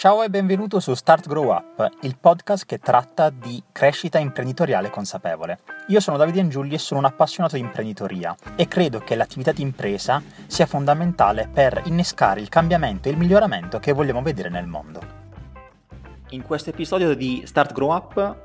Ciao e benvenuto su Start Grow Up, il podcast che tratta di crescita imprenditoriale consapevole. Io sono Davide Angiulli e sono un appassionato di imprenditoria e credo che l'attività di impresa sia fondamentale per innescare il cambiamento e il miglioramento che vogliamo vedere nel mondo. In questo episodio di Start Grow Up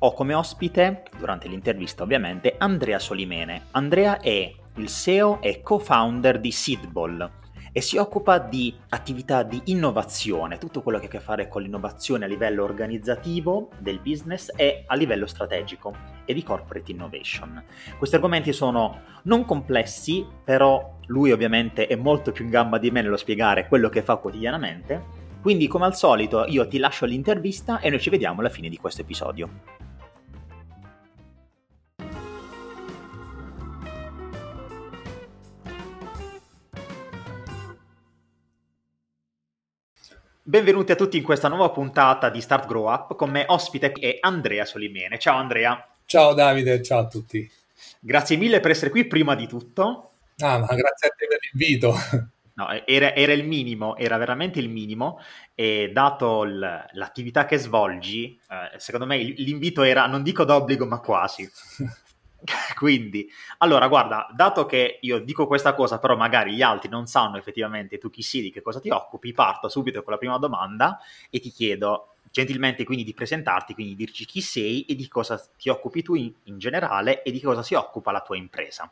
ho come ospite, durante l'intervista ovviamente, Andrea Solimene. Andrea è il CEO e co-founder di Seedball, e si occupa di attività di innovazione, tutto quello che ha a che fare con l'innovazione a livello organizzativo del business e a livello strategico e di corporate innovation. Questi argomenti sono non complessi, però lui ovviamente è molto più in gamba di me nello spiegare quello che fa quotidianamente. Quindi come al solito io ti lascio l'intervista e noi ci vediamo alla fine di questo episodio. Benvenuti a tutti in questa nuova puntata di Start Grow Up. Con me ospite è Andrea Solimene. Ciao Andrea. Ciao Davide, ciao a tutti. Grazie mille per essere qui prima di tutto. Ah, ma grazie a te per l'invito. No, era, era, il minimo, era veramente il minimo e dato l'attività che svolgi, eh, secondo me l'invito era, non dico d'obbligo, ma quasi. Quindi, allora, guarda, dato che io dico questa cosa, però magari gli altri non sanno effettivamente tu chi sei, di che cosa ti occupi, parto subito con la prima domanda e ti chiedo gentilmente quindi di presentarti, quindi dirci chi sei e di cosa ti occupi tu in, in generale e di cosa si occupa la tua impresa.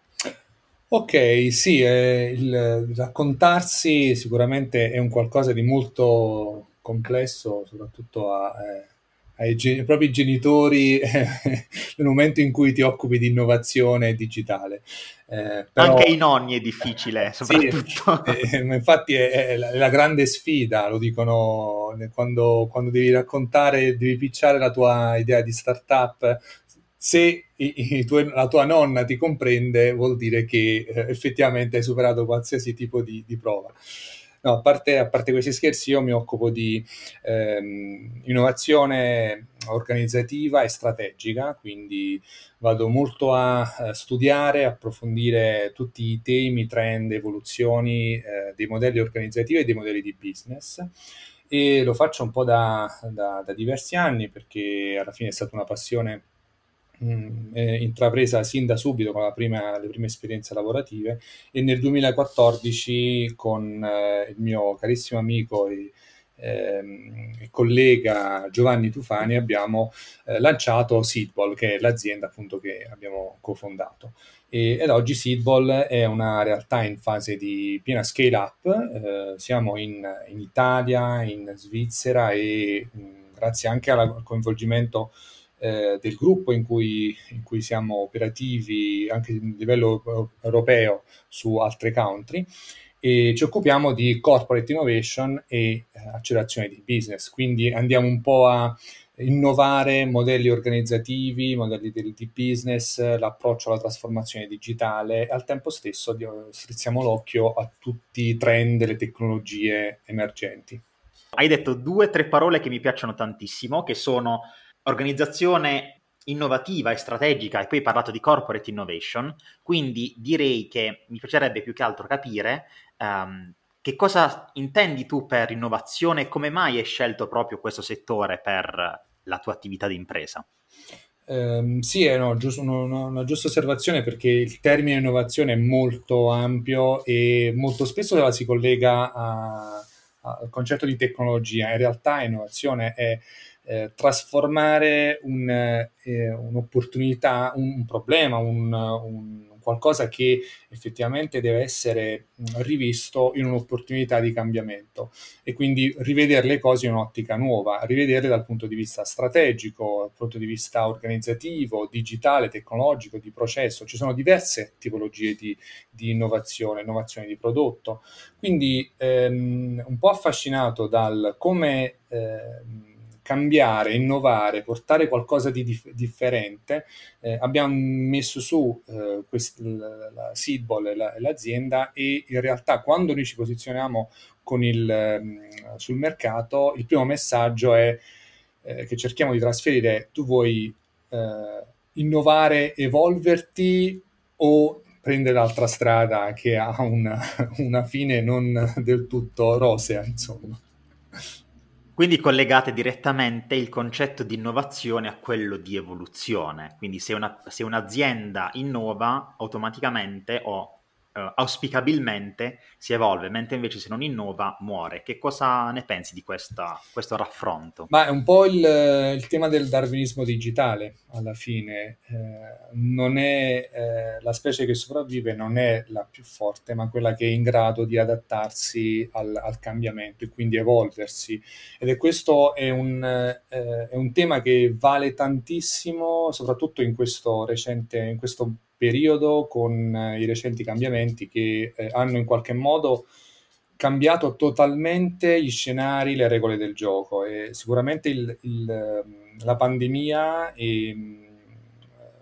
Ok, sì, eh, il raccontarsi sicuramente è un qualcosa di molto complesso, soprattutto a... Eh, ai, ai propri genitori nel momento in cui ti occupi di innovazione digitale. Eh, però, Anche ai nonni è difficile, soprattutto. Sì, eh, infatti è, è, la, è, la, grande sfida, lo dicono quando, quando devi raccontare, devi picciare la tua idea di startup. Se i, i tuoi, la tua nonna ti comprende, vuol dire che eh, effettivamente hai superato qualsiasi tipo di, di prova. No, a parte, a parte, questi scherzi, io mi occupo di ehm, innovazione organizzativa e strategica, quindi vado molto a, studiare, approfondire tutti i temi, trend, evoluzioni eh, dei modelli organizzativi e dei modelli di business. E lo faccio un po' da, da, da diversi anni perché alla fine è stata una passione mh, eh, intrapresa sin da subito con prima, le prime esperienze lavorative e nel 2014 con eh, il mio carissimo amico e, ehm, e collega Giovanni Tufani abbiamo eh, lanciato Seedball che è l'azienda appunto che abbiamo cofondato. E, ed oggi Seedball è una realtà in fase di piena scale up eh, siamo in, in, Italia, in Svizzera e mh, grazie anche al coinvolgimento eh, del gruppo in cui, in cui, siamo operativi anche a livello europeo su altre country e ci occupiamo di corporate innovation e eh, accelerazione di business, quindi andiamo un po' a innovare modelli organizzativi, modelli di, di business, l'approccio alla trasformazione digitale e al tempo stesso strizziamo l'occhio a tutti i trend e le tecnologie emergenti. Hai detto due o tre parole che mi piacciono tantissimo, che sono organizzazione innovativa e strategica e poi hai parlato di corporate innovation, quindi direi che mi piacerebbe più che altro capire um, che cosa intendi tu per innovazione e come mai hai scelto proprio questo settore per la tua attività di impresa. Um, sì, è no, giusto, una, una, giusta osservazione perché il termine innovazione è molto ampio e molto spesso si collega a, a, al concetto di tecnologia. In realtà innovazione è eh, trasformare un, eh, un'opportunità, un, problema, un, un, qualcosa che effettivamente deve essere rivisto in un'opportunità di cambiamento e quindi rivedere le cose in un'ottica nuova, rivederle dal punto di vista strategico, dal punto di vista organizzativo, digitale, tecnologico, di processo. Ci sono diverse tipologie di, di innovazione, innovazione di prodotto. Quindi ehm, un po' affascinato dal come... Ehm, cambiare, innovare, portare qualcosa di dif- differente, eh, abbiamo messo su eh, quest- la, la Seedball la, l'azienda e in realtà quando noi ci posizioniamo il, mm, sul mercato, il primo messaggio è eh, che cerchiamo di trasferire, tu vuoi eh, innovare, evolverti o prendere l'altra strada che ha una, una fine non del tutto rosea, insomma. Quindi collegate direttamente il concetto di innovazione a quello di evoluzione. Quindi se, una, se un'azienda innova, automaticamente o uh, auspicabilmente si evolve, mentre invece se non innova muore. Che cosa ne pensi di questa, questo raffronto? Ma è un po' il, il, tema del darwinismo digitale, alla fine. Eh, non è eh, la specie che sopravvive, non è la più forte, ma quella che è in grado di adattarsi al, al cambiamento e quindi evolversi. Ed è questo è un, eh, è un tema che vale tantissimo, soprattutto in questo recente, in questo periodo con eh, i recenti cambiamenti che eh, hanno in qualche modo cambiato totalmente gli scenari, le regole del gioco. E sicuramente il, il, ehm, la pandemia è, ehm,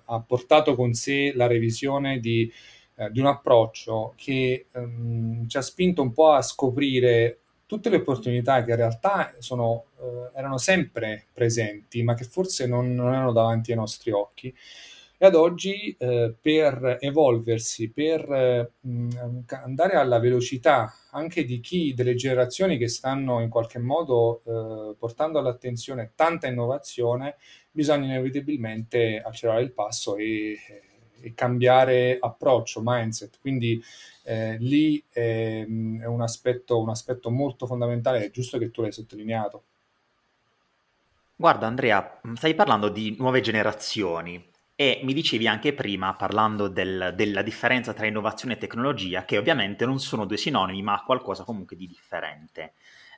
ha portato con sé la revisione di, eh, di un approccio che um, ci ha spinto un po' a scoprire tutte le opportunità che in realtà sono, eh, erano sempre presenti, ma che forse non, non erano davanti ai nostri occhi e ad oggi eh, per evolversi, per eh, andare alla velocità anche di chi, delle generazioni che stanno in qualche modo eh, portando all'attenzione tanta innovazione, bisogna inevitabilmente accelerare il passo e, e cambiare approccio, mindset. Quindi eh, lì è, è un, aspetto, un aspetto molto fondamentale, è giusto che tu l'hai sottolineato. Guarda Andrea, stai parlando di nuove generazioni. E mi dicevi anche prima, parlando del, della differenza tra innovazione e tecnologia, che ovviamente non sono due sinonimi, ma qualcosa comunque di differente.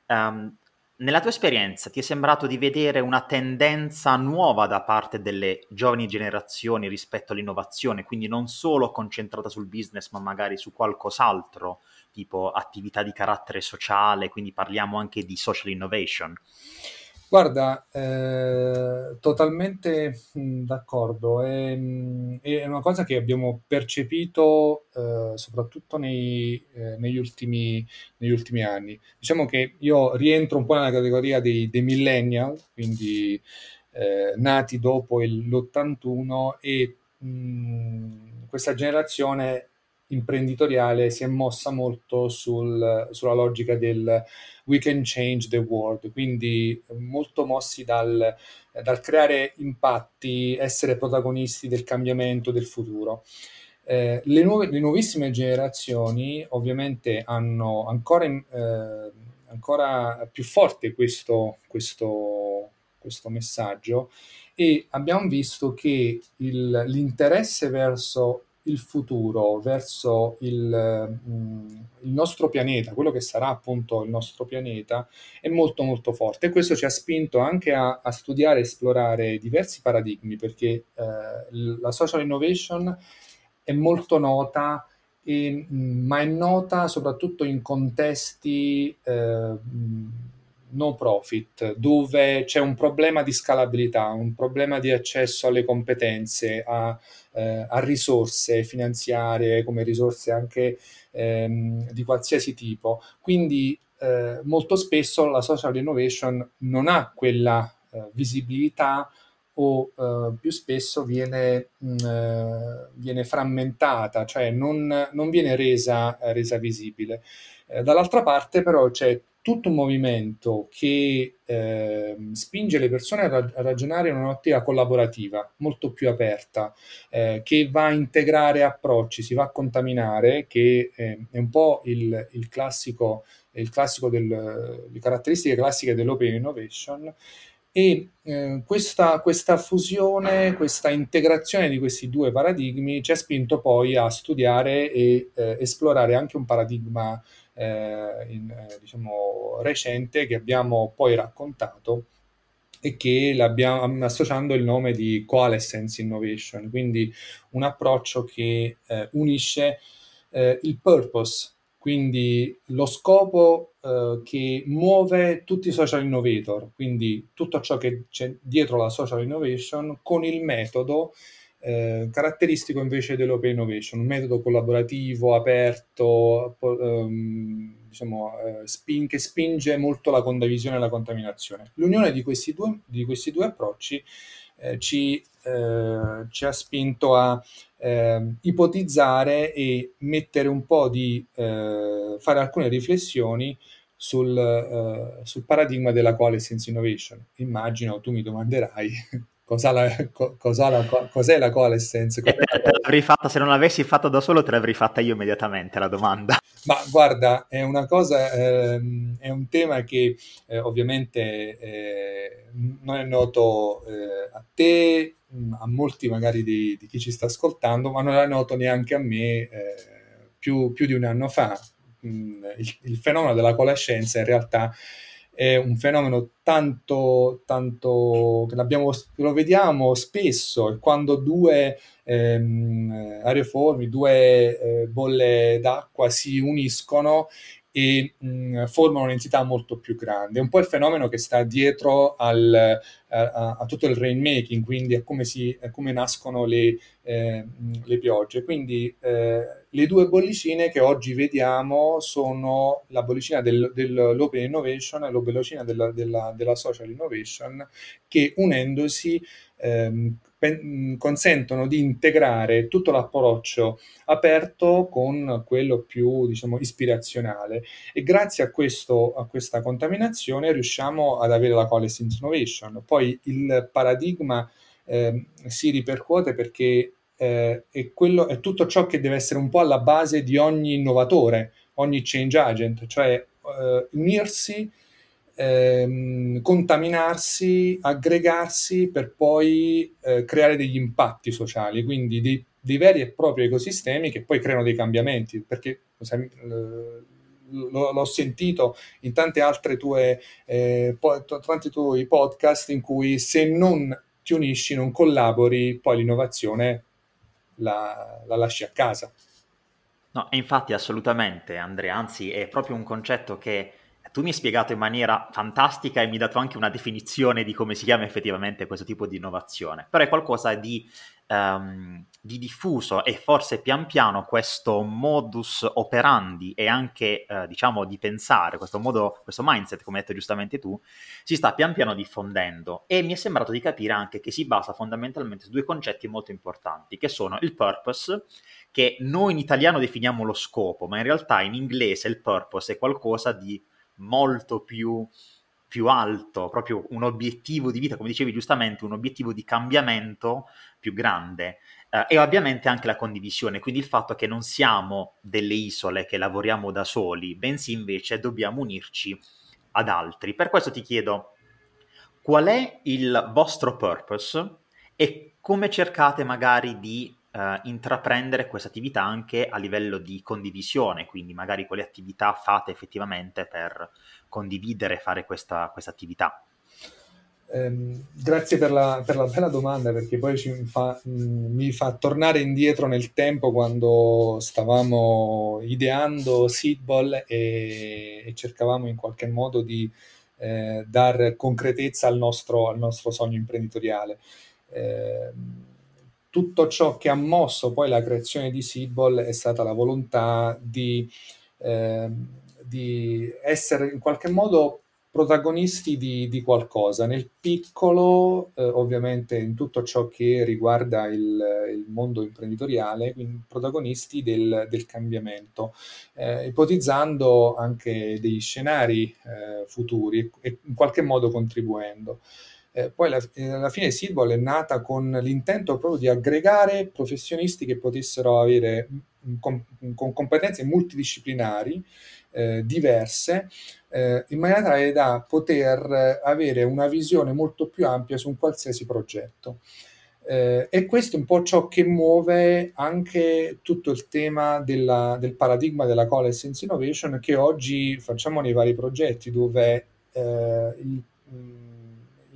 Um, nella tua esperienza ti è sembrato di vedere una tendenza nuova da parte delle giovani generazioni rispetto all'innovazione, quindi non solo concentrata sul business, ma magari su qualcos'altro, tipo attività di carattere sociale, quindi parliamo anche di social innovation? Guarda, eh, totalmente d'accordo. È, mh, è una cosa che abbiamo percepito eh, soprattutto nei, eh, negli ultimi, negli ultimi anni. Diciamo che io rientro un po' nella categoria dei, dei millennial, quindi eh, nati dopo il- l'81 e mh, questa generazione imprenditoriale si è mossa molto sul- sulla logica del we can change the world, quindi molto mossi dal, dal creare impatti, essere protagonisti del cambiamento del futuro. Eh, le, nuove, le, nuovissime generazioni ovviamente hanno ancora, eh, ancora più forte questo, questo, questo, messaggio e abbiamo visto che il, l'interesse verso il futuro, verso il, mm, il, nostro pianeta, quello che sarà appunto il nostro pianeta, è molto molto forte. E questo ci ha spinto anche a, a studiare e esplorare diversi paradigmi perché eh, la social innovation è molto nota, e, mm, ma è nota soprattutto in contesti eh, no profit, dove c'è un problema di scalabilità, un problema di accesso alle competenze, a, eh, a risorse finanziarie, come risorse anche ehm, di qualsiasi tipo. Quindi eh, molto spesso la social innovation non ha quella eh, visibilità o eh, più spesso viene, mh, mm, eh, viene, frammentata, cioè non, non viene resa, resa visibile. Eh, dall'altra parte però c'è tutto un movimento che eh, spinge le persone a, ra- a, ragionare in un'ottica collaborativa, molto più aperta, eh, che va a integrare approcci, si va a contaminare, che eh, è un po' il, il classico, il classico del, le caratteristiche classiche dell'open innovation. E eh, questa, questa fusione, questa integrazione di questi due paradigmi ci ha spinto poi a studiare e eh, esplorare anche un paradigma eh, in, eh, diciamo, recente che abbiamo poi raccontato e che l'abbiamo associando il nome di Coalescence Innovation, quindi un approccio che eh, unisce eh, il purpose, quindi lo scopo eh, che muove tutti i social innovator, quindi tutto ciò che c'è dietro la social innovation con il metodo eh, caratteristico invece dell'open innovation, un metodo collaborativo, aperto, ehm, diciamo, eh, spin, che spinge molto la condivisione e la contaminazione. L'unione di questi due, di questi due approcci eh, ci, eh, ci, ha spinto a ehm, ipotizzare e mettere un po' di, eh, fare alcune riflessioni sul, uh, sul paradigma della quale sense innovation. Immagino tu mi domanderai Cos'ha la, co, cos'ha la, cos'è la coalescenza? Te, te fatta, se non l'avessi fatta da solo, te l'avrei fatta io immediatamente la domanda. Ma guarda, è una cosa, ehm, è un tema che eh, ovviamente eh, non è noto eh, a te, a molti magari di, di, chi ci sta ascoltando, ma non è noto neanche a me eh, più, più, di un anno fa. Mm, il, il fenomeno della coalescenza in realtà è un fenomeno tanto, tanto che, lo vediamo spesso, quando due ehm, aeroformi, due eh, bolle d'acqua si uniscono e mh, formano un'entità molto più grande. È un po' il fenomeno che sta dietro al, a, a, tutto il rainmaking, quindi a come, si, a come nascono le, eh, le piogge. Quindi eh, le due bollicine che oggi vediamo sono la bollicina del, dell'Open Innovation e la bollicina della, della, della Social Innovation, che unendosi ehm, pen- consentono di integrare tutto l'approccio aperto con quello più diciamo ispirazionale e grazie a, questo, a questa contaminazione riusciamo ad avere la coalescence innovation. Poi il paradigma eh, si ripercuote perché eh, è, quello, è tutto ciò che deve essere un po' alla base di ogni innovatore, ogni change agent, cioè eh, unirsi ehm, contaminarsi, aggregarsi per poi eh, creare degli impatti sociali, quindi dei, dei, veri e propri ecosistemi che poi creano dei cambiamenti, perché sai, l'ho sentito in tante altre tue, eh, po- tanti tuoi podcast in cui se non ti unisci, non collabori, poi l'innovazione la, la lasci a casa. No, infatti assolutamente Andrea, anzi è proprio un concetto che tu mi hai spiegato in maniera fantastica e mi hai dato anche una definizione di come si chiama effettivamente questo tipo di innovazione, però è qualcosa di, um, di diffuso e forse pian piano questo modus operandi e anche uh, diciamo di pensare, questo modo, questo mindset, come hai detto giustamente tu, si sta pian piano diffondendo. E mi è sembrato di capire anche che si basa fondamentalmente su due concetti molto importanti, che sono il purpose, che noi in italiano definiamo lo scopo, ma in realtà in inglese il purpose è qualcosa di molto più, più alto, proprio un obiettivo di vita, come dicevi giustamente, un obiettivo di cambiamento più grande. Uh, e ovviamente anche la condivisione, quindi il fatto che non siamo delle isole che lavoriamo da soli, bensì invece dobbiamo unirci ad altri. Per questo ti chiedo qual è il vostro purpose e come cercate magari di uh, intraprendere questa attività anche a livello di condivisione, quindi magari quale attività fate effettivamente per condividere e fare questa, questa attività. Eh, grazie per la, per la, bella domanda perché poi fa, mh, mm, mi fa tornare indietro nel tempo quando stavamo ideando Seedball e, e cercavamo in qualche modo di eh, dare concretezza al nostro, al nostro sogno imprenditoriale. Eh, tutto ciò che ha mosso poi la creazione di Seedball è stata la volontà di, eh, di essere in qualche modo protagonisti di, di qualcosa, nel piccolo eh, ovviamente in tutto ciò che riguarda il, il mondo imprenditoriale, quindi protagonisti del, del cambiamento, eh, ipotizzando anche degli scenari eh, futuri e in qualche modo contribuendo. Eh, poi alla, eh, alla fine Seedball è nata con l'intento proprio di aggregare professionisti che potessero avere con, con competenze multidisciplinari eh, diverse eh, in maniera tale da poter avere una visione molto più ampia su un qualsiasi progetto. Eh, e questo è un po' ciò che muove anche tutto il tema della, del paradigma della Coalescence Innovation che oggi facciamo nei vari progetti dove eh, il,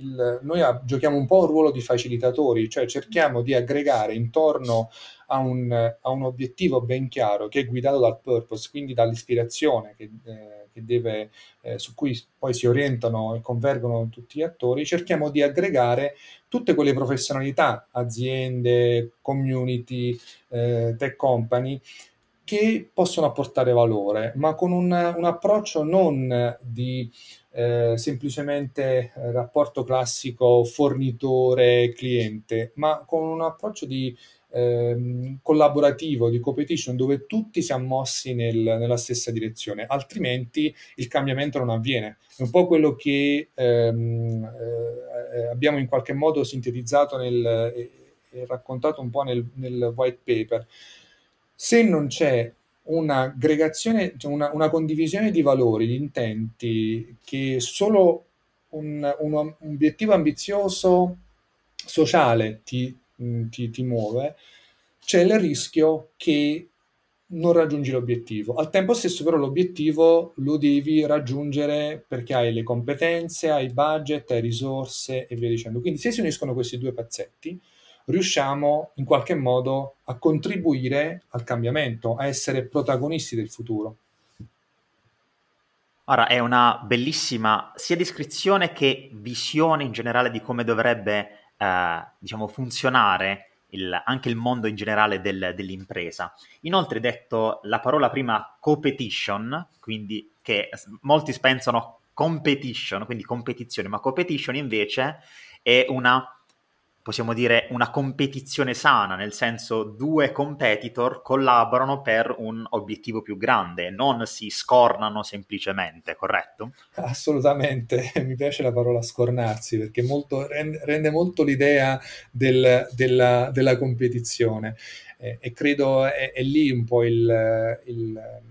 il, noi giochiamo un po' un ruolo di facilitatori, cioè cerchiamo di aggregare intorno a un, a un obiettivo ben chiaro che è guidato dal purpose, quindi dall'ispirazione che, eh, che deve, eh, su cui poi si orientano e convergono tutti gli attori, cerchiamo di aggregare tutte quelle professionalità, aziende, community, eh, tech company, che possono apportare valore, ma con un, un approccio non di eh, semplicemente rapporto classico fornitore-cliente, ma con un approccio di ehm, collaborativo, di competition, dove tutti siamo mossi nel, nella stessa direzione, altrimenti il cambiamento non avviene. È un po' quello che ehm, eh, abbiamo in qualche modo sintetizzato e, e raccontato un po' nel, nel white paper. Se non c'è un'aggregazione, cioè una, una, condivisione di valori, di intenti, che solo un, un, obiettivo ambizioso sociale ti, ti, ti muove, c'è il rischio che non raggiungi l'obiettivo. Al tempo stesso, però, l'obiettivo lo devi raggiungere perché hai le competenze, hai budget, hai risorse e via dicendo. Quindi, se si uniscono questi due pezzetti, riusciamo in qualche modo a contribuire al cambiamento, a essere protagonisti del futuro. Ora, è una bellissima sia descrizione che visione in generale di come dovrebbe, eh, diciamo, funzionare il, anche il mondo in generale del, dell'impresa. Inoltre, detto la parola prima competition, quindi che molti pensano competition, quindi competizione, ma competition invece è una possiamo dire, una competizione sana, nel senso due competitor collaborano per un obiettivo più grande, non si scornano semplicemente, corretto? Assolutamente, mi piace la parola scornarsi perché molto, rende molto l'idea del, della, della, competizione e credo è, è, lì un po' il, il,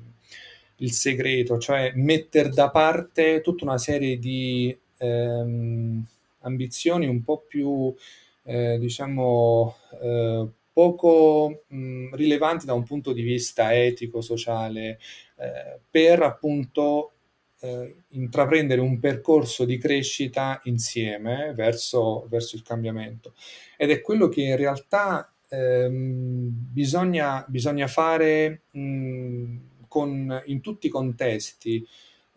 il segreto, cioè mettere da parte tutta una serie di ehm, ambizioni un po' più eh, diciamo, eh, poco mh, rilevanti da un punto di vista etico, sociale, eh, per appunto eh, intraprendere un percorso di crescita insieme verso, verso, il cambiamento. Ed è quello che in realtà ehm, bisogna, bisogna, fare mh, con, in tutti i contesti.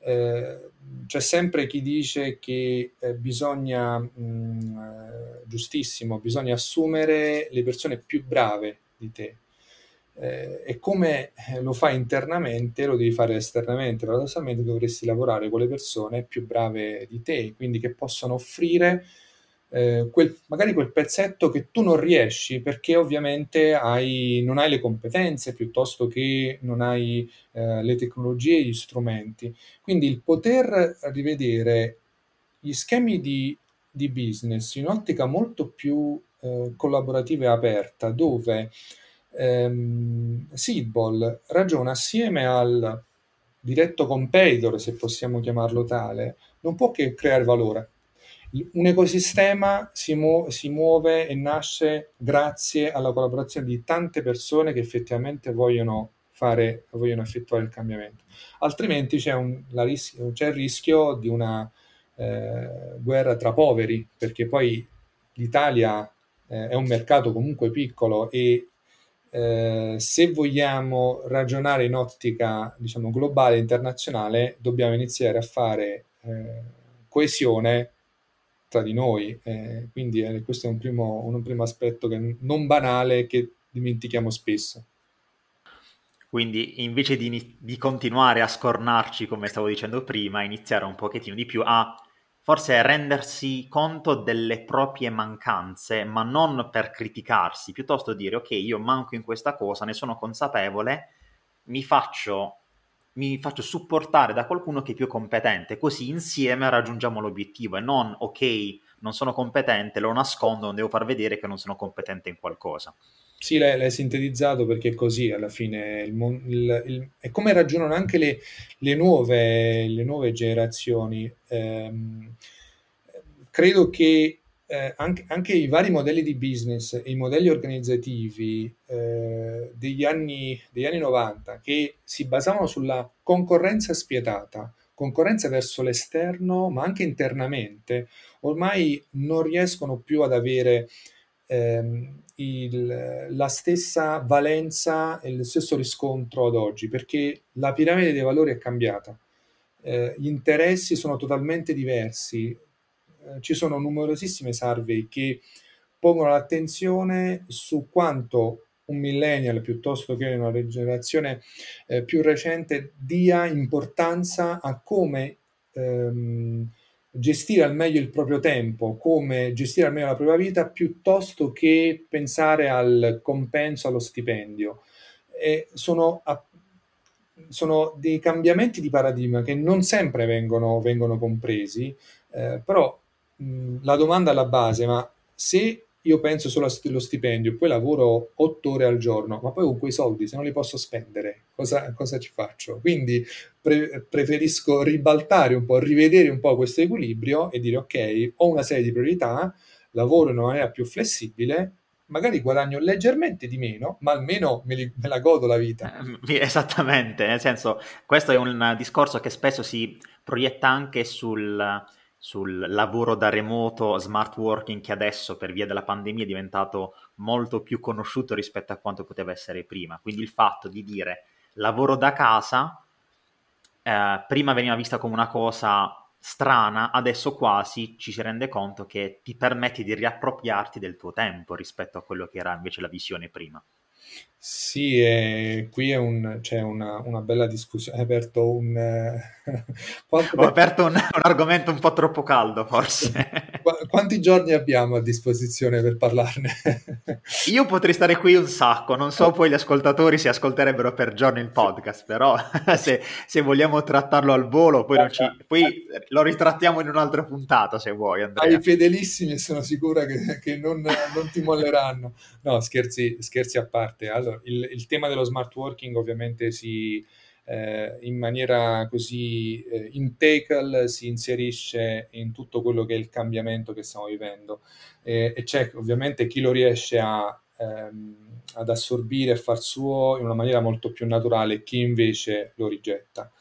Eh, c'è sempre chi dice che eh, bisogna, mh, mm, eh, giustissimo, bisogna assumere le persone più brave di te. Eh, e come eh, lo fai internamente, lo devi fare esternamente. Paradossalmente dovresti lavorare con le persone più brave di te, quindi che possono offrire eh, quel, magari quel pezzetto che tu non riesci perché ovviamente hai, non hai le competenze piuttosto che non hai eh, le tecnologie e gli strumenti. Quindi il poter rivedere gli schemi di, di business in un'ottica molto più eh, collaborativa e aperta, dove ehm, Seedball ragiona assieme al diretto competitor, se possiamo chiamarlo tale, non può che creare valore un ecosistema si, mu- si, muove e nasce grazie alla collaborazione di tante persone che effettivamente vogliono, fare, vogliono effettuare il cambiamento. Altrimenti c'è, un, ris- c'è il rischio di una eh, guerra tra poveri, perché poi l'Italia eh, è un mercato comunque piccolo e eh, se vogliamo ragionare in ottica diciamo, globale e internazionale, dobbiamo iniziare a fare eh, coesione tra di noi. Eh, quindi eh, questo è un primo, un primo aspetto che, non banale che dimentichiamo spesso. Quindi invece di, di, continuare a scornarci, come stavo dicendo prima, iniziare un pochettino di più a forse rendersi conto delle proprie mancanze, ma non per criticarsi, piuttosto dire ok, io manco in questa cosa, ne sono consapevole, mi faccio mi faccio supportare da qualcuno che è più competente, così insieme raggiungiamo l'obiettivo e non ok, non sono competente, lo nascondo, non devo far vedere che non sono competente in qualcosa. Sì, l'hai, l'hai sintetizzato perché è così alla fine, il, il, il, è come ragionano anche le, le, nuove, le nuove, generazioni. Eh, credo che eh, anche, anche, i vari modelli di business e i modelli organizzativi eh, degli, anni, degli anni 90 che si basavano sulla concorrenza spietata, concorrenza verso l'esterno, ma anche internamente, ormai non riescono più ad avere ehm, il, la stessa valenza e lo stesso riscontro ad oggi, perché la piramide dei valori è cambiata. Eh, gli interessi sono totalmente diversi, eh, ci sono numerosissime survey che pongono l'attenzione su quanto un millennial piuttosto che una generazione eh, più recente dia importanza a come ehm, gestire al meglio il proprio tempo, come gestire al meglio la propria vita, piuttosto che pensare al compenso, allo stipendio. E sono, a, sono dei cambiamenti di paradigma che non sempre vengono, vengono compresi, eh, però la domanda alla base, ma se io penso solo allo stipendio, poi lavoro otto ore al giorno, ma poi con quei soldi, se non li posso spendere, cosa, cosa ci faccio? Quindi pre- preferisco ribaltare un po', rivedere un po' questo equilibrio e dire ok, ho una serie di priorità, lavoro in una maniera più flessibile, magari guadagno leggermente di meno, ma almeno me, li, me la godo la vita. Eh, esattamente, nel senso, questo è un discorso che spesso si proietta anche sul sul lavoro da remoto, smart working, che adesso per via della pandemia è diventato molto più conosciuto rispetto a quanto poteva essere prima. Quindi il fatto di dire lavoro da casa eh, prima veniva vista come una cosa strana, adesso quasi ci si rende conto che ti permetti di riappropriarti del tuo tempo rispetto a quello che era invece la visione prima. Sì, e qui è un, c'è una, una bella discussione. Hai aperto un. Ho aperto un, un, argomento un po' troppo caldo, forse. Quanti giorni abbiamo a disposizione per parlarne? Io potrei stare qui un sacco, non so poi gli ascoltatori si ascolterebbero per giorni il podcast, però se, se vogliamo trattarlo al volo, poi, ci, poi, lo ritrattiamo in un'altra puntata se vuoi. Andrea. Hai fedelissimi e sono sicura che, che non, non, ti molleranno. No, scherzi, scherzi a parte. Allora, il, il tema dello smart working ovviamente si eh, in maniera così eh, integral si inserisce in tutto quello che è il cambiamento che stiamo vivendo eh, e c'è ovviamente chi lo riesce a, ehm, ad assorbire e far suo in una maniera molto più naturale, chi invece lo rigetta.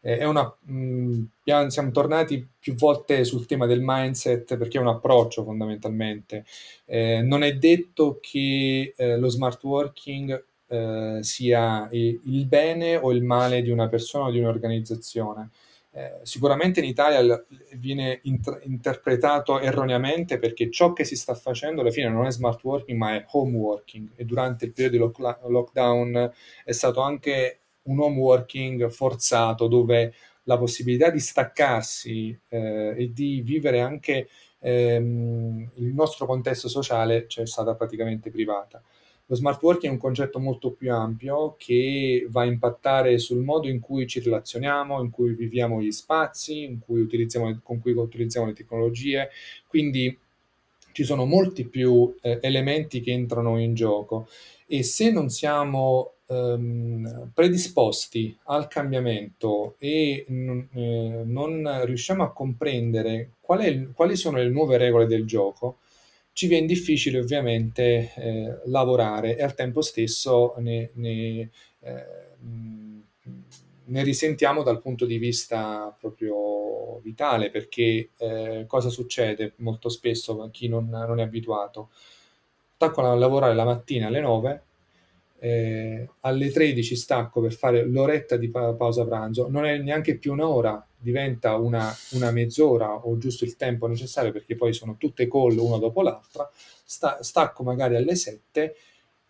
Eh, una, mh, mm, siamo tornati più volte sul tema del mindset perché è un approccio fondamentalmente. Eh, non è detto che eh, lo smart working eh, sia il bene o il male di una persona o di un'organizzazione. Eh, sicuramente in Italia viene inter- interpretato erroneamente perché ciò che si sta facendo alla fine non è smart working ma è home working e durante il periodo di lock- lockdown è stato anche un home working forzato dove la possibilità di staccarsi eh, e di vivere anche ehm, il nostro contesto sociale c'è stata praticamente privata. Lo smart working è un concetto molto più ampio che va a impattare sul modo in cui ci relazioniamo, in cui viviamo gli spazi, cui con cui utilizziamo le tecnologie. Quindi ci sono molti più eh, elementi che entrano in gioco e se non siamo ehm, predisposti al cambiamento e n- eh, non riusciamo a comprendere è, quali sono le nuove regole del gioco, ci viene difficile ovviamente eh, lavorare e al tempo stesso ne, ne, eh, ne, risentiamo dal punto di vista proprio vitale perché eh, cosa succede molto spesso a chi non, non è abituato? Attacco a lavorare la mattina alle 9 eh, alle 13 stacco per fare l'oretta di pa- pausa pranzo, non è neanche più un'ora, diventa una, una, mezz'ora o giusto il tempo necessario perché poi sono tutte call una dopo l'altra, sta- stacco magari alle 7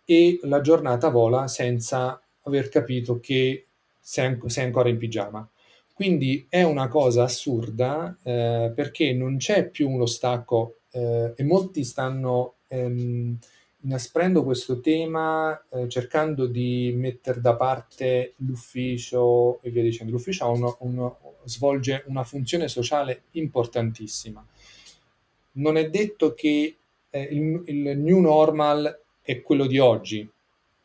e la giornata vola senza aver capito che sei, sei ancora in pigiama. Quindi è una cosa assurda eh, perché non c'è più uno stacco eh, e molti stanno ehm, inasprendo questo tema, eh, cercando di mettere da parte l'ufficio e via dicendo. L'ufficio uno, uno, svolge una funzione sociale importantissima. Non è detto che eh, il, il new normal è quello di oggi,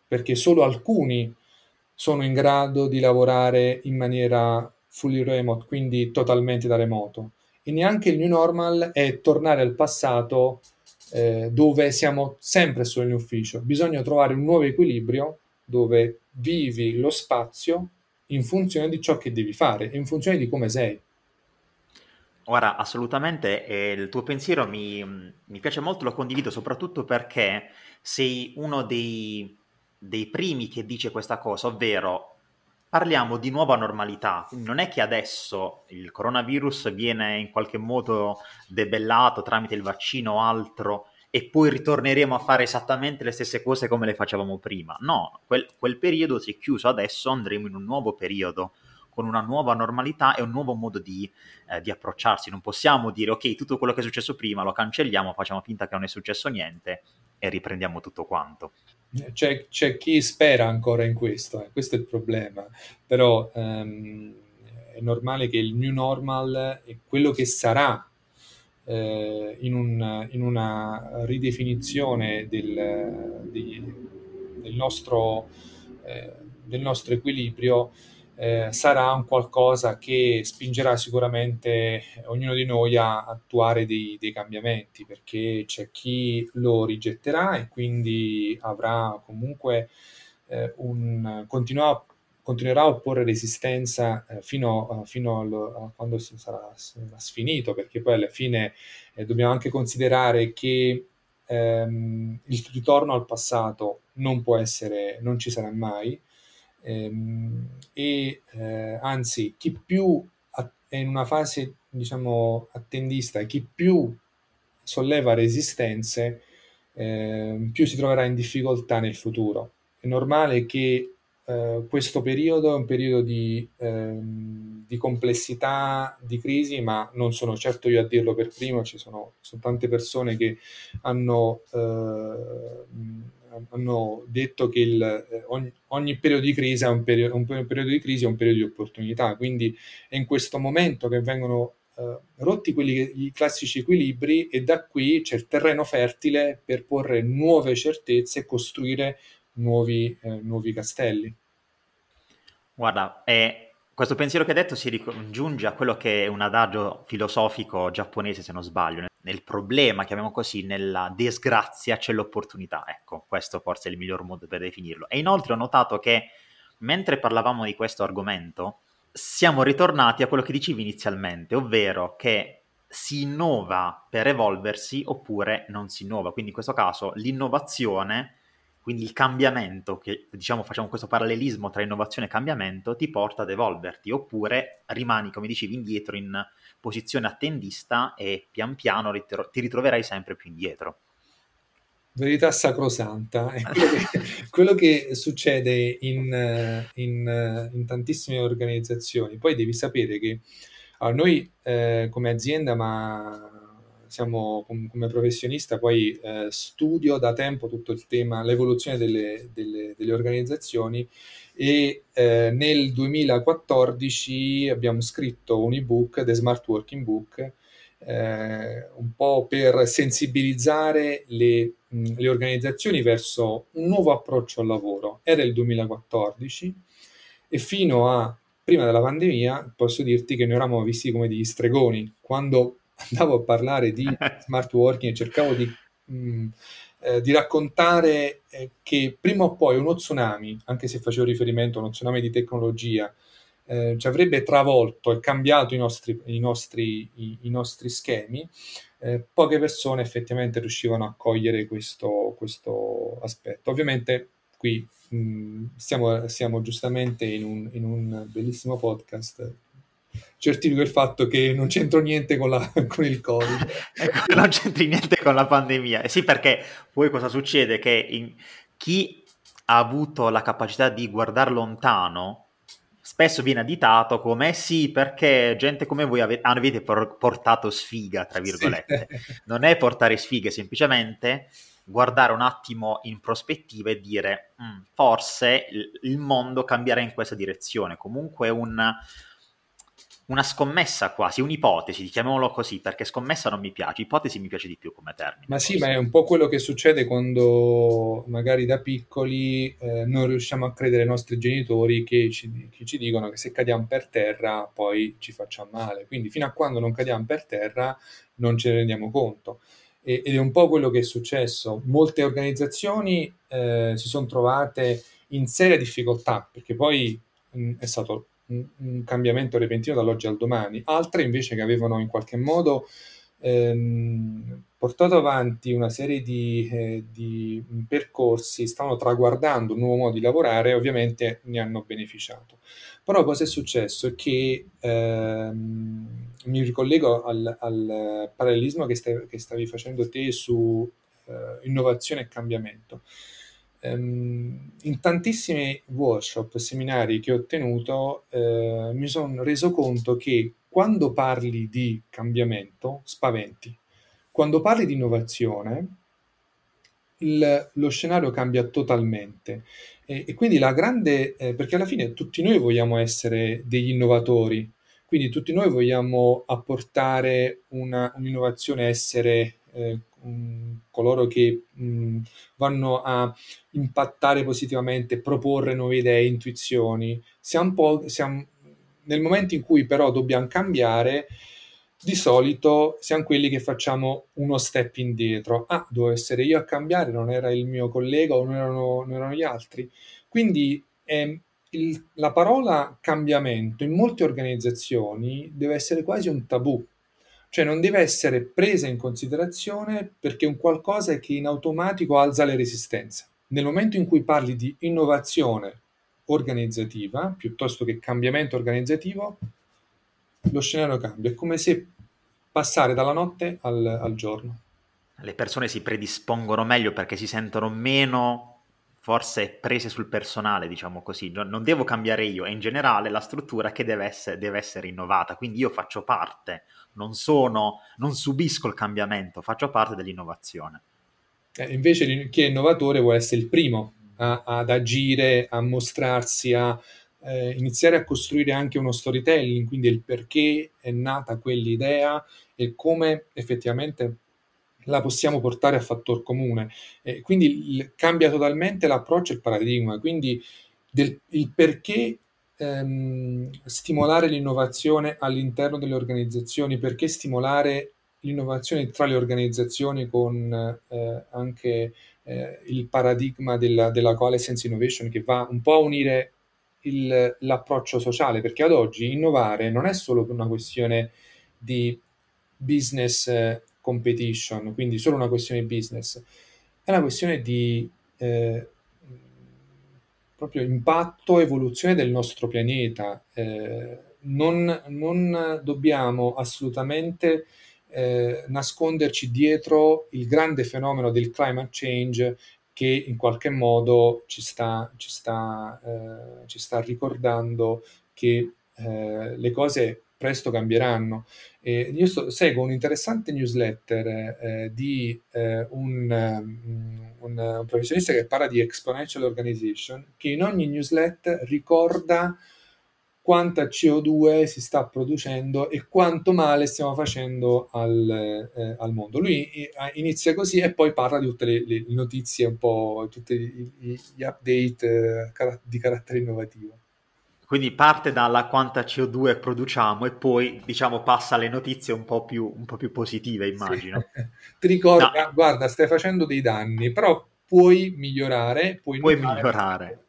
perché solo alcuni sono in grado di lavorare in maniera fully remote, quindi totalmente da remoto. E neanche il new normal è tornare al passato eh, dove siamo sempre solo in ufficio. Bisogna trovare un nuovo equilibrio dove vivi lo spazio in funzione di ciò che devi fare, in funzione di come sei. Ora, assolutamente, eh, il tuo pensiero mi, mi, piace molto, lo condivido soprattutto perché sei uno dei, dei primi che dice questa cosa, ovvero parliamo di nuova normalità, non è che adesso il coronavirus viene in qualche modo debellato tramite il vaccino o altro e poi ritorneremo a fare esattamente le stesse cose come le facevamo prima. No, quel, quel periodo si è chiuso, adesso andremo in un nuovo periodo con una nuova normalità e un nuovo modo di, eh, di, approcciarsi. Non possiamo dire ok, tutto quello che è successo prima lo cancelliamo, facciamo finta che non è successo niente e riprendiamo tutto quanto. C'è, c'è chi spera ancora in questo, eh, questo è il problema, però um, è normale che il new normal è quello che sarà eh, in, un, in, una ridefinizione del, di, del, nostro, eh, del nostro equilibrio eh, sarà un qualcosa che spingerà sicuramente ognuno di noi a attuare dei, dei, cambiamenti, perché c'è chi lo rigetterà e quindi avrà comunque eh, un continuerà, continuerà, a opporre resistenza eh, fino, fino a quando sarà, sarà, sfinito, perché poi alla fine eh, dobbiamo anche considerare che ehm, il ritorno al passato non può essere, non ci sarà mai e eh, anzi chi più è in una fase diciamo attendista chi più solleva resistenze eh, più si troverà in difficoltà nel futuro. È normale che eh, questo periodo è un periodo di, ehm, di, complessità, di crisi, ma non sono certo io a dirlo per primo, ci sono, sono tante persone che hanno eh, hanno detto che il, eh, ogni, ogni, periodo di crisi è un, periodo, un periodo di crisi è un periodo di opportunità, quindi è in questo momento che vengono eh, rotti quelli che, i classici equilibri e da qui c'è il terreno fertile per porre nuove certezze e costruire nuovi, eh, nuovi castelli. Guarda, è questo pensiero che hai detto si ricongiunge a quello che è un adagio filosofico giapponese, se non sbaglio. Nel problema, chiamiamo così, nella disgrazia c'è l'opportunità. Ecco, questo forse è il miglior modo per definirlo. E inoltre ho notato che mentre parlavamo di questo argomento, siamo ritornati a quello che dicevi inizialmente, ovvero che si innova per evolversi oppure non si innova. Quindi in questo caso l'innovazione quindi il cambiamento, che diciamo facciamo questo parallelismo tra innovazione e cambiamento, ti porta ad evolverti, oppure rimani, come dicevi, indietro in posizione attendista e pian piano ritro- ti ritroverai sempre più indietro. Verità sacrosanta, è quello che, quello che succede in, in, in, tantissime organizzazioni. Poi devi sapere che allora, noi eh, come azienda, ma siamo come professionista, poi eh, studio da tempo tutto il tema, l'evoluzione delle, delle, delle organizzazioni e eh, nel 2014 abbiamo scritto un ebook, The Smart Working Book, eh, un po' per sensibilizzare le, mh, le, organizzazioni verso un nuovo approccio al lavoro. Era il 2014 e fino a prima della pandemia posso dirti che noi eravamo visti come degli stregoni. Quando andavo a parlare di smart working e cercavo di, mh, mm, eh, di raccontare eh, che prima o poi uno tsunami, anche se facevo riferimento a uno tsunami di tecnologia, eh, ci avrebbe travolto e cambiato i nostri, i nostri, i, i nostri schemi, eh, poche persone effettivamente riuscivano a cogliere questo, questo aspetto. Ovviamente qui mh, mm, siamo, siamo, giustamente in un, in un bellissimo podcast certifico il fatto che non c'entro niente con, la, con il Covid. ecco, non c'entri niente con la pandemia. Eh sì, perché poi cosa succede? Che in, chi ha avuto la capacità di guardare lontano spesso viene additato come sì, perché gente come voi ave- avete portato sfiga, tra virgolette. Sì. Non è portare sfighe, semplicemente guardare un attimo in prospettiva e dire mm, forse il mondo cambierà in questa direzione. Comunque un una scommessa quasi, un'ipotesi, chiamiamolo così, perché scommessa non mi piace, ipotesi mi piace di più come termine. Ma sì, ma è un po' quello che succede quando magari da piccoli eh, non riusciamo a credere ai nostri genitori che ci, che ci, dicono che se cadiamo per terra poi ci facciamo male. Quindi fino a quando non cadiamo per terra non ce ne rendiamo conto. E, ed è un po' quello che è successo. Molte organizzazioni eh, si sono trovate in seria difficoltà perché poi mh, è stato un, cambiamento repentino dall'oggi al domani, altre invece che avevano in qualche modo ehm, portato avanti una serie di, eh, di, percorsi, stavano traguardando un nuovo modo di lavorare e ovviamente ne hanno beneficiato. Però cosa è successo? Che ehm, mi ricollego al, al parallelismo che, stai, che, stavi facendo te su eh, innovazione e cambiamento. Ehm, in tantissimi workshop, seminari che ho tenuto, eh, mi sono reso conto che quando parli di cambiamento, spaventi. Quando parli di innovazione, il, lo scenario cambia totalmente. E, e quindi la grande, eh, perché alla fine tutti noi vogliamo essere degli innovatori, quindi tutti noi vogliamo apportare una, un'innovazione, essere eh, coloro che mh, vanno a impattare positivamente, proporre nuove idee, intuizioni. Siamo, siamo nel momento in cui però dobbiamo cambiare, di solito siamo quelli che facciamo uno step indietro. Ah, devo essere io a cambiare, non era il mio collega o non erano, non erano gli altri. Quindi eh, la parola cambiamento in molte organizzazioni deve essere quasi un tabù, cioè non deve essere presa in considerazione perché è un qualcosa che in automatico alza le resistenze. Nel momento in cui parli di innovazione organizzativa piuttosto che cambiamento organizzativo, lo scenario cambia. È come se passare dalla notte al, al giorno. Le persone si predispongono meglio perché si sentono meno forse prese sul personale, diciamo così. Non devo cambiare io, è in generale la struttura che deve essere, deve essere innovata. Quindi io faccio parte, non sono, non subisco il cambiamento, faccio parte dell'innovazione. Eh, invece chi è innovatore vuole essere il primo a, ad agire, a mostrarsi, a eh, iniziare a costruire anche uno storytelling, quindi il perché è nata quell'idea e come effettivamente la possiamo portare a fattor comune. Eh, quindi il, cambia totalmente l'approccio e il paradigma, quindi del, il perché ehm, stimolare l'innovazione all'interno delle organizzazioni, perché stimolare l'innovazione tra le organizzazioni con eh, anche eh, il paradigma della, della coalescence innovation che va un po' a unire il, l'approccio sociale, perché ad oggi innovare non è solo una questione di business eh, competition, quindi solo una questione di business, è una questione di eh, proprio impatto, evoluzione del nostro pianeta. Eh, non, non dobbiamo assolutamente eh, nasconderci dietro il grande fenomeno del climate change che in qualche modo ci sta, ci sta, eh, ci sta ricordando che eh, le cose presto cambieranno. E io so, seguo un interessante newsletter eh, di eh, un, um, un, professionista che parla di exponential organization, che in ogni newsletter ricorda quanta CO2 si sta producendo e quanto male stiamo facendo al, eh, al mondo. Lui inizia così e poi parla di tutte le, le notizie, un po' tutti gli update eh, di carattere innovativo. Quindi parte dalla quanta CO2 produciamo e poi diciamo passa alle notizie un po' più, un po più positive, immagino. Sì. Ti ricorda, no. guarda, stai facendo dei danni, però puoi migliorare. Puoi, puoi migliorare.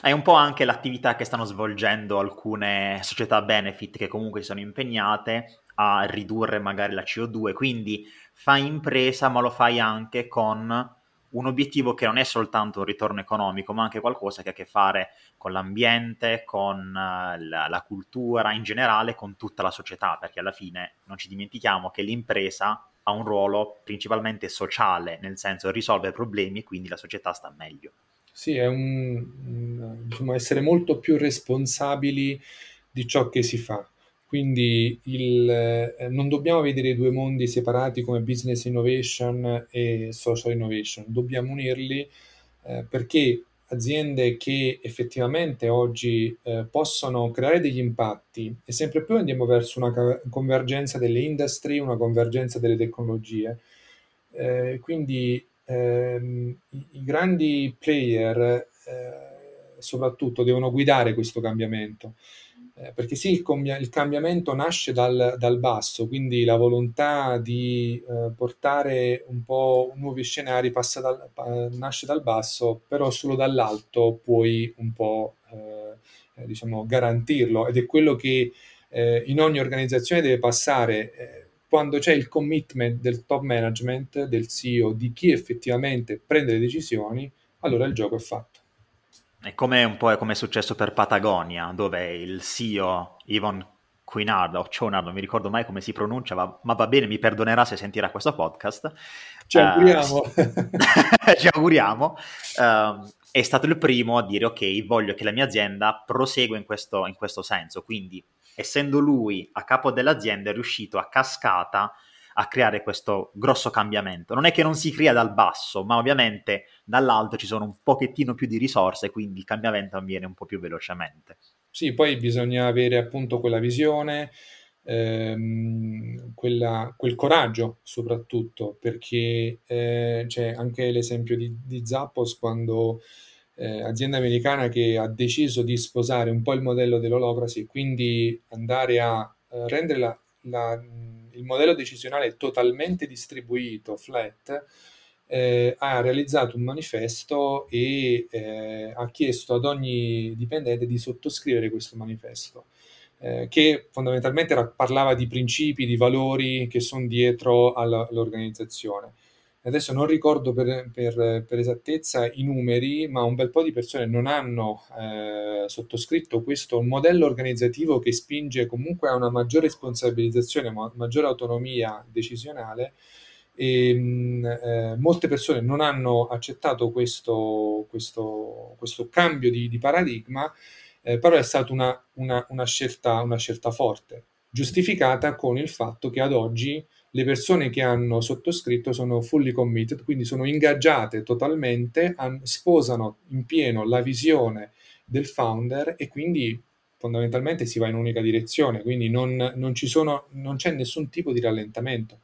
È un po' anche l'attività che stanno svolgendo alcune società benefit che comunque sono impegnate a ridurre magari la CO2, quindi fai impresa ma lo fai anche con un obiettivo che non è soltanto un ritorno economico, ma anche qualcosa che ha a che fare con l'ambiente, con uh, la, la, cultura in generale, con tutta la società, perché alla fine non ci dimentichiamo che l'impresa ha un ruolo principalmente sociale, nel senso risolve problemi e quindi la società sta meglio. Sì, è un, diciamo, essere molto più responsabili di ciò che si fa. Quindi il, eh, non dobbiamo vedere i due mondi separati come business innovation e social innovation, dobbiamo unirli eh, perché aziende che effettivamente oggi eh, possono creare degli impatti e sempre più andiamo verso una convergenza delle industrie, una convergenza delle tecnologie. Eh, quindi ehm, i, i, grandi player eh, soprattutto devono guidare questo cambiamento. Eh, perché sì, il, com- il cambiamento nasce dal, dal, basso, quindi la volontà di eh, portare un po' nuovi scenari dal, eh, nasce dal basso, però solo dall'alto puoi un po' eh, diciamo, garantirlo ed è quello che eh, in ogni organizzazione deve passare quando c'è il commitment del top management, del CEO, di chi effettivamente prende le decisioni, allora il gioco è fatto. È come un po' come è successo per Patagonia, dove il CEO Yvon Cuinard o Chonard, non mi ricordo mai come si pronuncia, ma, ma, va bene, mi perdonerà se sentirà questo podcast. Ci auguriamo. Uh, ci auguriamo. Uh, è stato il primo a dire ok, voglio che la mia azienda prosegua in questo, in questo senso. Quindi, essendo lui a capo dell'azienda, è riuscito a cascata a creare questo grosso cambiamento. Non è che non si crea dal basso, ma ovviamente dall'alto ci sono un pochettino più di risorse, quindi il cambiamento avviene un po' più velocemente. Sì, poi bisogna avere appunto quella visione, ehm, quella, quel coraggio soprattutto, perché eh, c'è anche l'esempio di, di Zappos quando eh, azienda americana che ha deciso di sposare un po' il modello dell'olocracy, quindi andare a eh, rendere la, la, il modello decisionale totalmente distribuito, flat, eh, ha realizzato un manifesto e eh, ha chiesto ad ogni dipendente di sottoscrivere questo manifesto, eh, che fondamentalmente parlava di principi, di valori che sono dietro all'organizzazione. Adesso non ricordo per, per, per, esattezza i numeri, ma un bel po' di persone non hanno eh, sottoscritto questo modello organizzativo che spinge comunque a una maggiore responsabilizzazione, ma maggiore autonomia decisionale. E mh, eh, molte persone non hanno accettato questo, questo, questo cambio di, di paradigma, eh, però è stata una, una, una, scelta, una scelta forte, giustificata con il fatto che ad oggi le persone che hanno sottoscritto sono fully committed, quindi sono ingaggiate totalmente, an- sposano in pieno la visione del founder e quindi fondamentalmente si va in un'unica direzione, quindi non, non, sono, non c'è nessun tipo di rallentamento.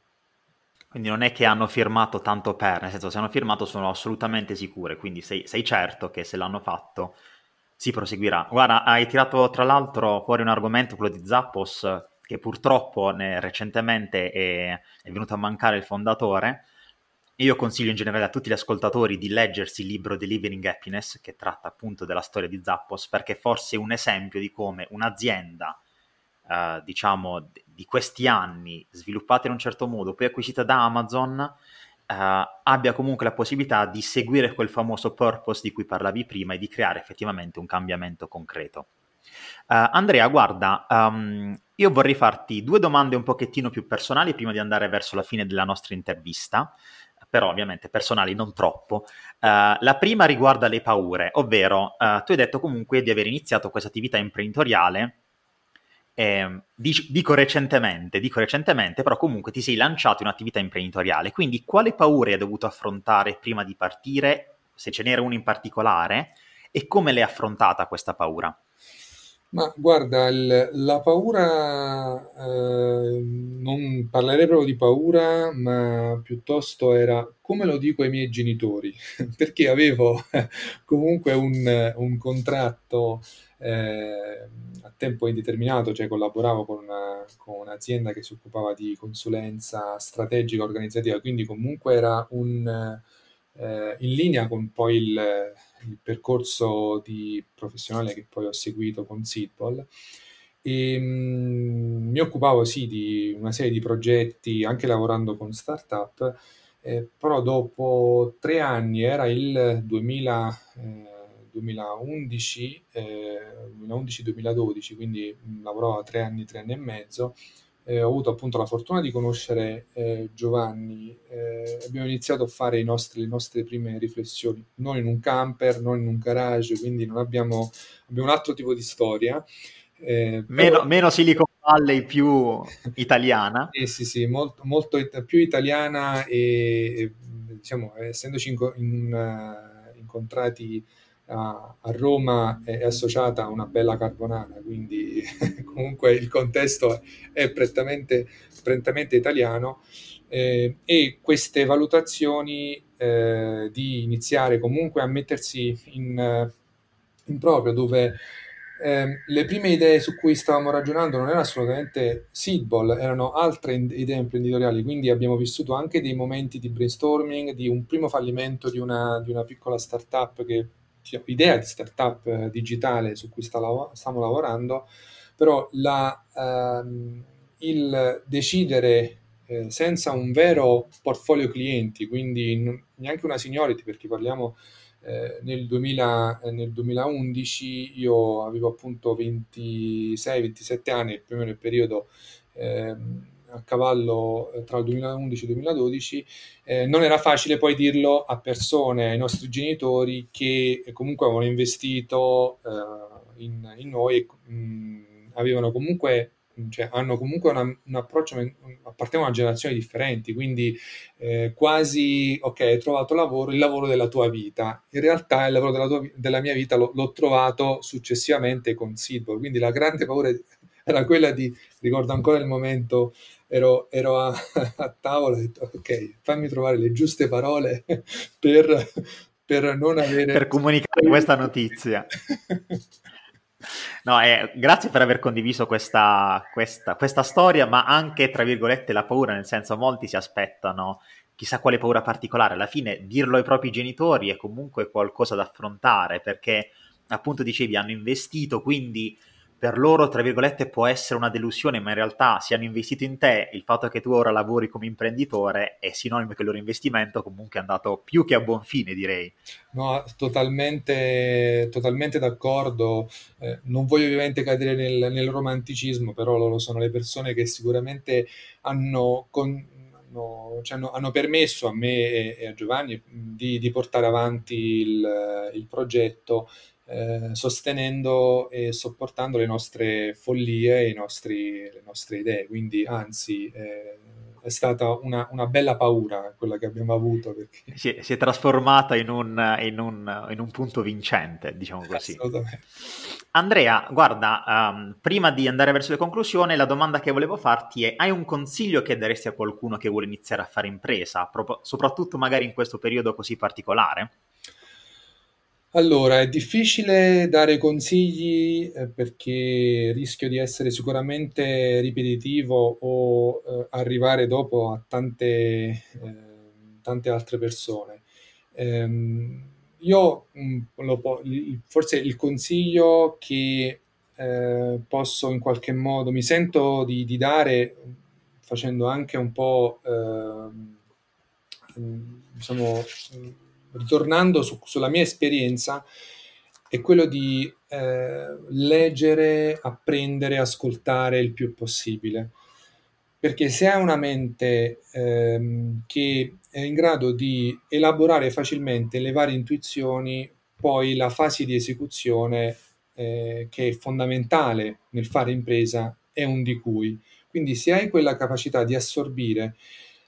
Quindi non è che hanno firmato tanto per, nel senso se hanno firmato sono assolutamente sicure, quindi sei, sei certo che se l'hanno fatto si proseguirà. Guarda, hai tirato tra l'altro fuori un argomento, quello di Zappos, che purtroppo ne, recentemente è, è, venuto a mancare il fondatore. Io consiglio in generale a tutti gli ascoltatori di leggersi il libro Delivering Happiness, che tratta appunto della storia di Zappos, perché forse è un esempio di come un'azienda, eh, diciamo, di questi anni, sviluppata in un certo modo, poi acquisita da Amazon, eh, abbia comunque la possibilità di seguire quel famoso purpose di cui parlavi prima e di creare effettivamente un cambiamento concreto. Uh, Andrea, guarda, um, io vorrei farti due domande un pochettino più personali prima di andare verso la fine della nostra intervista, però ovviamente personali non troppo. Uh, la prima riguarda le paure, ovvero uh, tu hai detto comunque di aver iniziato questa attività imprenditoriale eh, dico recentemente, dico recentemente, però comunque ti sei lanciato in un'attività imprenditoriale, quindi quale paure hai dovuto affrontare prima di partire, se ce n'era una in particolare, e come l'hai affrontata questa paura? Ma guarda, il, la paura, eh, non parlerei proprio di paura, ma piuttosto era come lo dico ai miei genitori, perché avevo comunque un, un contratto eh, a tempo indeterminato, cioè collaboravo con, una, con, un'azienda che si occupava di consulenza strategica organizzativa, quindi comunque era un, eh, in linea con poi il il percorso di professionale che poi ho seguito con Seedball. E mh, mm, mi occupavo sì di una serie di progetti anche lavorando con startup eh, però dopo tre anni era il 2000, eh, 2011 eh, 2011-2012 quindi mh, mm, lavoravo tre anni tre anni e mezzo eh, ho avuto appunto la fortuna di conoscere eh, Giovanni, eh, abbiamo iniziato a fare nostri, le nostre prime riflessioni, non in un camper, non in un garage, quindi non abbiamo, abbiamo un altro tipo di storia. Eh, meno, però... meno Silicon Valley, più italiana. Eh, sì, sì, molto, molto it- più italiana e, diciamo, essendoci in, in, uh, incontrati a, a Roma è associata a una bella carbonara, quindi comunque il contesto è prettamente, prettamente italiano. Eh, e queste valutazioni eh, di iniziare comunque a mettersi in, in proprio dove eh, le prime idee su cui stavamo ragionando non erano assolutamente seedball, erano altre idee imprenditoriali, quindi abbiamo vissuto anche dei momenti di brainstorming, di un primo fallimento di una, di una piccola startup che idea di startup eh, digitale su cui sta lav- stiamo lavorando, però la, ehm, il decidere eh, senza un vero portfolio clienti, quindi n- neanche una seniority, perché parliamo eh, nel, 2000, eh, nel, 2011 io avevo appunto 26-27 anni, più o meno nel periodo eh, a cavallo eh, tra il 2011 e il 2012, eh, non era facile poi dirlo a persone, ai nostri genitori che comunque avevano investito eh, in, in, noi e mh, avevano comunque cioè, hanno comunque una, un approccio, appartengono a generazioni differenti, quindi eh, quasi, ok, hai trovato lavoro, il lavoro della tua vita. In realtà il lavoro della, tua, della mia vita l'ho, l'ho, trovato successivamente con Seedball, quindi la grande paura era quella di, ricordo ancora il momento, ero, ero a, a tavola e ho detto, ok, fammi trovare le giuste parole per, per non avere... Per comunicare questa notizia. No, eh, grazie per aver condiviso questa, questa, questa, storia, ma anche, tra virgolette, la paura, nel senso molti si aspettano chissà quale paura particolare. Alla fine dirlo ai propri genitori è comunque qualcosa da affrontare, perché appunto dicevi hanno investito, quindi per loro, tra virgolette, può essere una delusione, ma in realtà se hanno investito in te, il fatto che tu ora lavori come imprenditore è sinonimo che il loro investimento comunque è andato più che a buon fine, direi. No, totalmente, totalmente d'accordo. Eh, non voglio ovviamente cadere nel, nel, romanticismo, però loro sono le persone che sicuramente hanno... Con, hanno, cioè hanno, hanno, permesso a me e, e a Giovanni di, di portare avanti il, il progetto eh, sostenendo e sopportando le nostre follie e le nostre idee. Quindi, anzi, eh, è stata una, una, bella paura quella che abbiamo avuto. Perché... Si, si, è trasformata in un, in, un, in un, punto vincente, diciamo così. Andrea, guarda, um, prima di andare verso le conclusioni, la domanda che volevo farti è: hai un consiglio che daresti a qualcuno che vuole iniziare a fare impresa, pro- soprattutto magari in questo periodo così particolare? Allora, è difficile dare consigli eh, perché rischio di essere sicuramente ripetitivo o eh, arrivare dopo a tante, eh, tante altre persone. Ehm, io mh, mm, lo forse il consiglio che eh, posso in qualche modo, mi sento di, di dare, facendo anche un po', ehm, diciamo, ritornando su, sulla mia esperienza, è quello di eh, leggere, apprendere, ascoltare il più possibile. Perché se hai una mente ehm, che è in grado di elaborare facilmente le varie intuizioni, poi la fase di esecuzione, eh, che è fondamentale nel fare impresa, è un di cui. Quindi se hai quella capacità di assorbire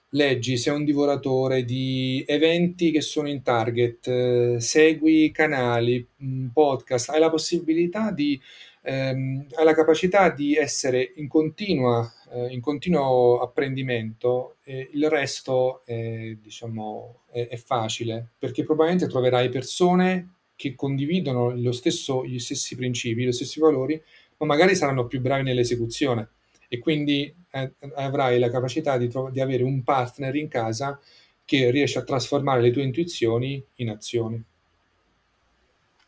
leggi, sei un divoratore di eventi che sono in target, eh, segui canali, mh, podcast, hai la possibilità di, ehm, hai la capacità di essere in, continua, eh, in continuo apprendimento e il resto è, diciamo, è, è facile perché probabilmente troverai persone che condividono stesso, gli stessi principi, gli stessi valori, ma magari saranno più bravi nell'esecuzione e quindi eh, avrai la capacità di, tro- di avere un partner in casa che riesce a trasformare le tue intuizioni in azioni.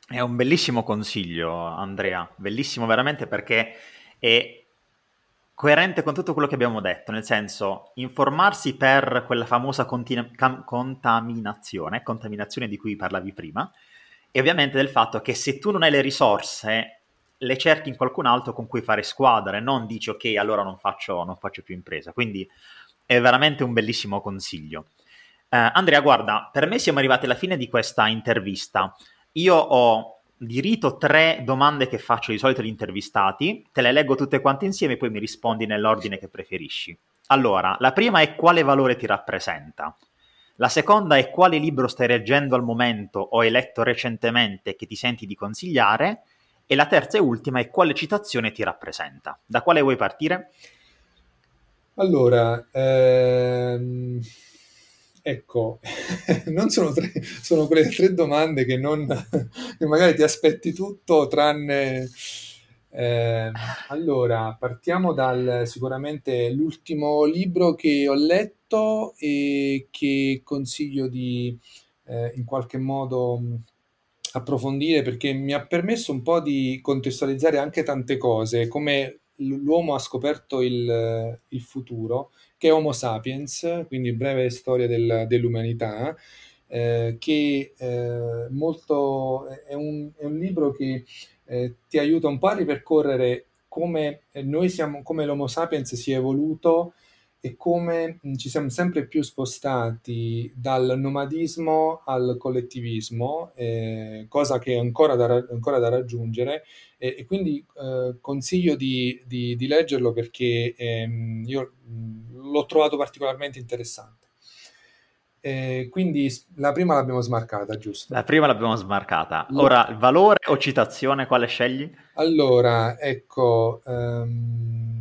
È un bellissimo consiglio, Andrea, bellissimo veramente perché è coerente con tutto quello che abbiamo detto, nel senso informarsi per quella famosa continu- cam- contaminazione, contaminazione di cui parlavi prima, e ovviamente del fatto che se tu non hai le risorse le cerchi in qualcun altro con cui fare squadra e non dici ok allora non faccio, non faccio più impresa. Quindi è veramente un bellissimo consiglio. Eh, Andrea, guarda, per me siamo arrivati alla fine di questa intervista. Io ho di rito tre domande che faccio di solito agli intervistati, te le leggo tutte quante insieme e poi mi rispondi nell'ordine che preferisci. Allora, la prima è quale valore ti rappresenta. La seconda è quale libro stai leggendo al momento o hai letto recentemente che ti senti di consigliare. E la terza e ultima è quale citazione ti rappresenta. Da quale vuoi partire? Allora, ehm, ecco, non sono, tre, sono quelle tre domande che, non, che magari ti aspetti tutto tranne... Eh, allora, partiamo dal sicuramente l'ultimo libro che ho letto e che consiglio di eh, in qualche modo approfondire perché mi ha permesso un po' di contestualizzare anche tante cose, come l'uomo ha scoperto il, il futuro, che è Homo sapiens, quindi breve storia del, dell'umanità, eh, che eh, molto, è, un, è, un, libro che eh, ti aiuta un po' a ripercorrere come noi siamo, come l'Homo sapiens si è evoluto e come ci siamo sempre più spostati dal nomadismo al collettivismo, eh, cosa che è ancora da, ancora da raggiungere e, e quindi eh, consiglio di, di, di, leggerlo perché ehm, io l'ho trovato particolarmente interessante. Eh, quindi la prima l'abbiamo smarcata, giusto? La prima l'abbiamo smarcata. Ora, valore o citazione, quale scegli? Allora, ecco, um,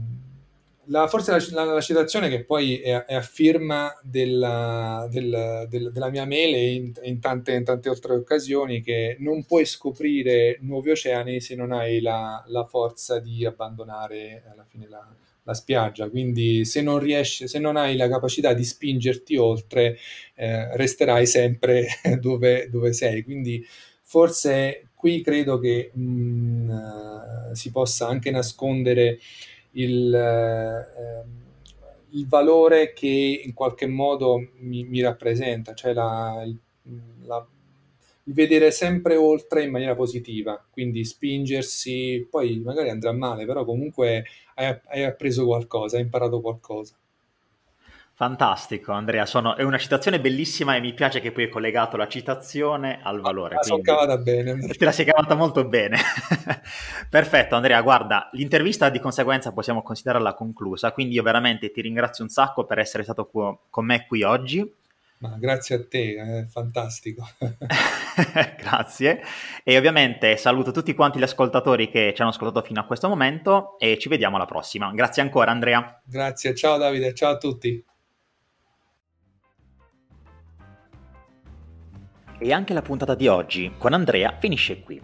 la, forse la, la, la, citazione che poi è, è a firma della, del, del, della mia mail in, in, tante, in, tante, altre occasioni che non puoi scoprire nuovi oceani se non hai la, forza di abbandonare alla fine la, spiaggia, quindi se non riesci, se non hai la capacità di spingerti oltre, eh, resterai sempre dove, dove, sei. Quindi forse qui credo che mh, mm, si possa anche nascondere il, eh, il, valore che in qualche modo mi, mi rappresenta, cioè la, la vedere sempre oltre in maniera positiva, quindi spingersi, poi magari andrà male, però comunque hai, hai appreso qualcosa, hai imparato qualcosa. Fantastico Andrea, Sono, è una citazione bellissima e mi piace che poi hai collegato la citazione al valore. La sono cavata bene. Te la sei cavata molto bene. Perfetto Andrea, guarda, l'intervista di conseguenza possiamo considerarla conclusa, quindi io veramente ti ringrazio un sacco per essere stato qui, con me qui oggi ma grazie a te, è fantastico. grazie. E ovviamente saluto tutti quanti gli ascoltatori che ci hanno ascoltato fino a questo momento e ci vediamo alla prossima. Grazie ancora Andrea. Grazie, ciao Davide, ciao a tutti. E anche la puntata di oggi con Andrea finisce qui.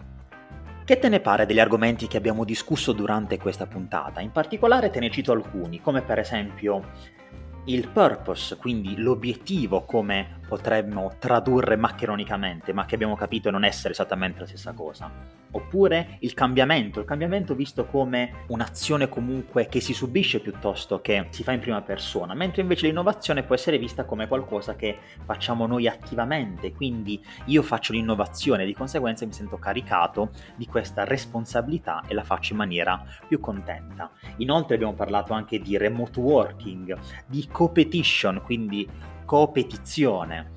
Che te ne pare degli argomenti che abbiamo discusso durante questa puntata? In particolare te ne cito alcuni, come per esempio il purpose, quindi l'obiettivo come potremmo tradurre maccheronicamente, ma che abbiamo capito non essere esattamente la stessa cosa. Oppure il cambiamento, il cambiamento visto come un'azione comunque che si subisce piuttosto che si fa in prima persona, mentre invece l'innovazione può essere vista come qualcosa che facciamo noi attivamente, quindi io faccio l'innovazione, di conseguenza mi sento caricato di questa responsabilità e la faccio in maniera più contenta. Inoltre abbiamo parlato anche di remote working, di competition, quindi competizione.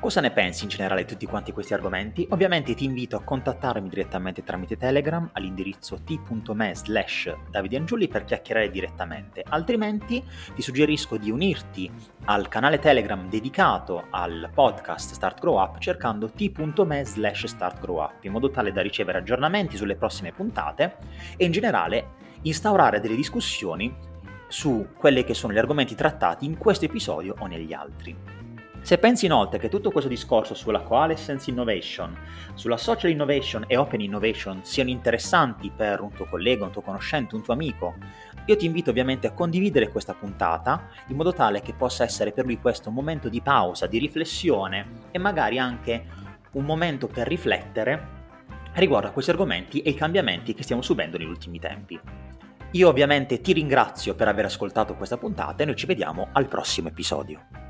Cosa ne pensi in generale di tutti quanti questi argomenti? Ovviamente ti invito a contattarmi direttamente tramite Telegram all'indirizzo t.me slash davidiangiulli per chiacchierare direttamente, altrimenti ti suggerisco di unirti al canale Telegram dedicato al podcast Start Grow Up cercando t.me slash startgrowup in modo tale da ricevere aggiornamenti sulle prossime puntate e in generale instaurare delle discussioni su quelli che sono gli argomenti trattati in questo episodio o negli altri. Se pensi inoltre che tutto questo discorso sulla coalescence innovation, sulla social innovation e open innovation siano interessanti per un tuo collega, un tuo conoscente, un tuo amico, io ti invito ovviamente a condividere questa puntata in modo tale che possa essere per lui questo un momento di pausa, di riflessione e magari anche un momento per riflettere riguardo a questi argomenti e i cambiamenti che stiamo subendo negli ultimi tempi. Io ovviamente ti ringrazio per aver ascoltato questa puntata e noi ci vediamo al prossimo episodio.